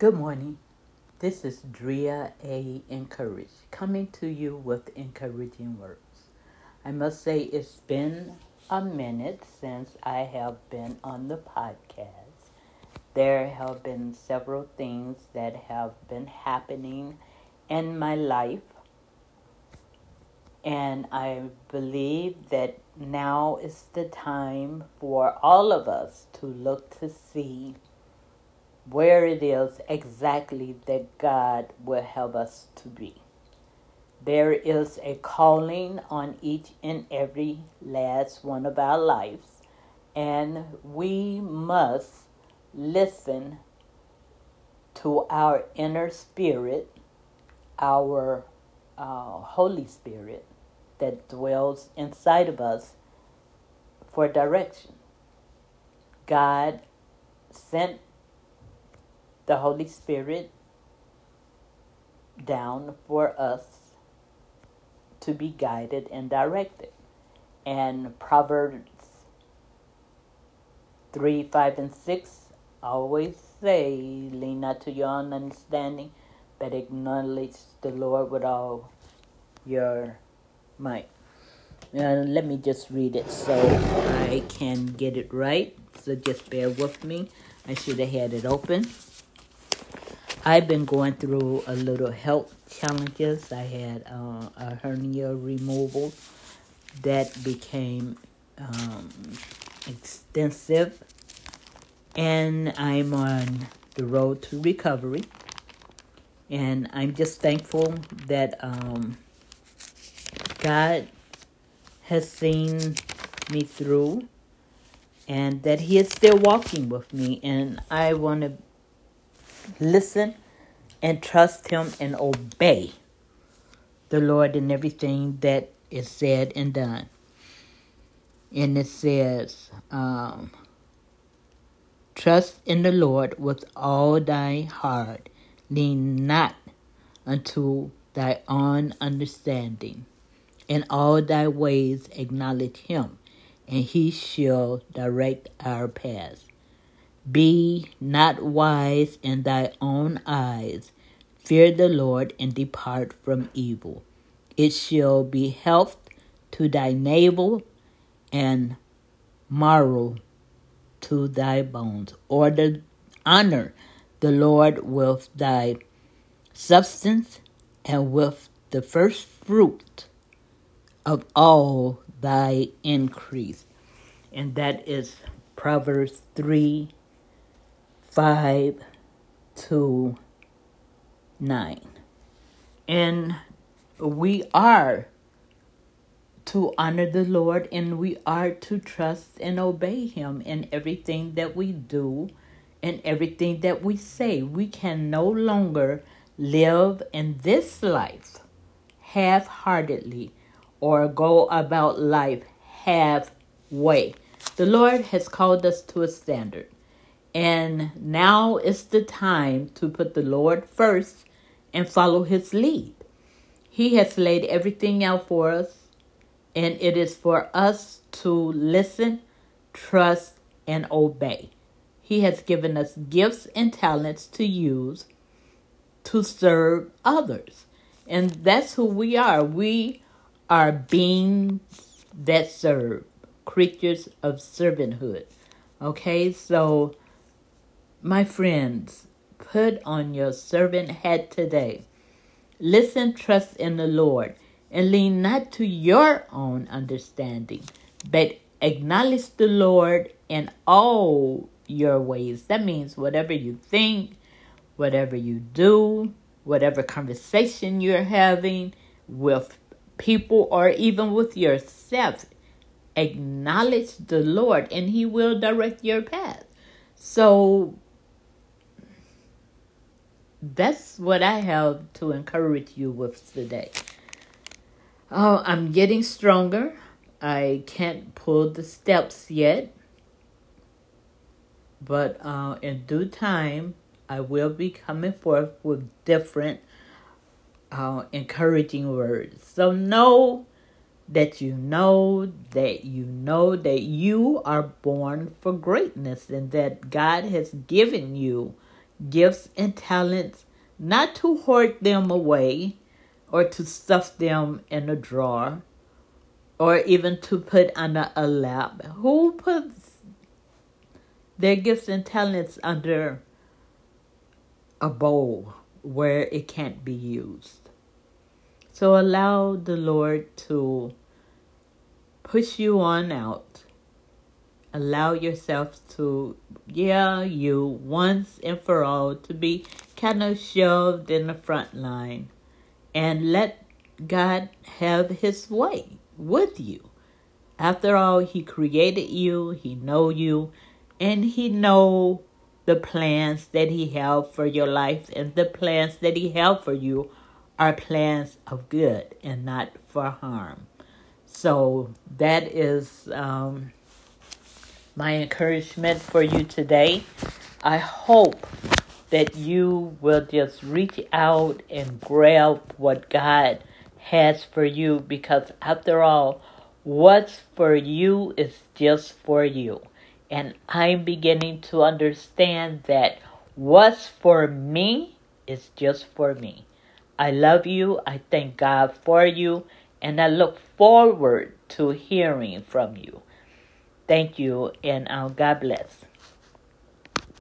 Good morning. This is Dria A. Encourage coming to you with encouraging words. I must say it's been a minute since I have been on the podcast. There have been several things that have been happening in my life, and I believe that now is the time for all of us to look to see where it is exactly that God will help us to be. There is a calling on each and every last one of our lives, and we must listen to our inner spirit, our uh, Holy Spirit that dwells inside of us for direction. God sent the Holy Spirit down for us to be guided and directed. And Proverbs 3, 5, and 6 always say, Lean not to your own understanding, but acknowledge the Lord with all your might. Uh, let me just read it so I can get it right. So just bear with me. I should have had it open. I've been going through a little health challenges. I had uh, a hernia removal that became um, extensive, and I'm on the road to recovery. And I'm just thankful that um, God has seen me through and that He is still walking with me. And I want to listen and trust Him and obey the Lord in everything that is said and done. And it says, um, Trust in the Lord with all thy heart, lean not unto thy own understanding. In all thy ways acknowledge him, and he shall direct our paths. Be not wise in thy own eyes. Fear the Lord and depart from evil. It shall be health to thy navel and marrow to thy bones. Order, honor the Lord with thy substance and with the first fruit of all thy increase. And that is Proverbs 3 5 to 9. And we are to honor the Lord and we are to trust and obey Him in everything that we do and everything that we say. We can no longer live in this life half heartedly or go about life halfway. The Lord has called us to a standard. And now is the time to put the Lord first and follow his lead. He has laid everything out for us, and it is for us to listen, trust, and obey. He has given us gifts and talents to use to serve others. And that's who we are. We are beings that serve, creatures of servanthood. Okay, so my friends, put on your servant hat today. Listen, trust in the Lord, and lean not to your own understanding, but acknowledge the Lord in all your ways. That means whatever you think, whatever you do, whatever conversation you're having with people or even with yourself, acknowledge the Lord and He will direct your path. So that's what I have to encourage you with today. Oh, I'm getting stronger. I can't pull the steps yet. But uh, in due time, I will be coming forth with different uh, encouraging words. So know that you know that you know that you are born for greatness and that God has given you gifts and talents, not to hoard them away or to stuff them in a drawer or even to put under a lap. Who puts their gifts and talents under a bowl where it can't be used? So allow the Lord to push you on out. Allow yourself to, yeah, you once and for all to be kind of shoved in the front line and let God have his way with you. After all, he created you, he know you, and he know the plans that he have for your life and the plans that he have for you are plans of good and not for harm. So that is um, my encouragement for you today. I hope that you will just reach out and grab what God has for you because, after all, what's for you is just for you. And I'm beginning to understand that what's for me is just for me. I love you. I thank God for you. And I look forward to hearing from you. Thank you, and uh, God bless.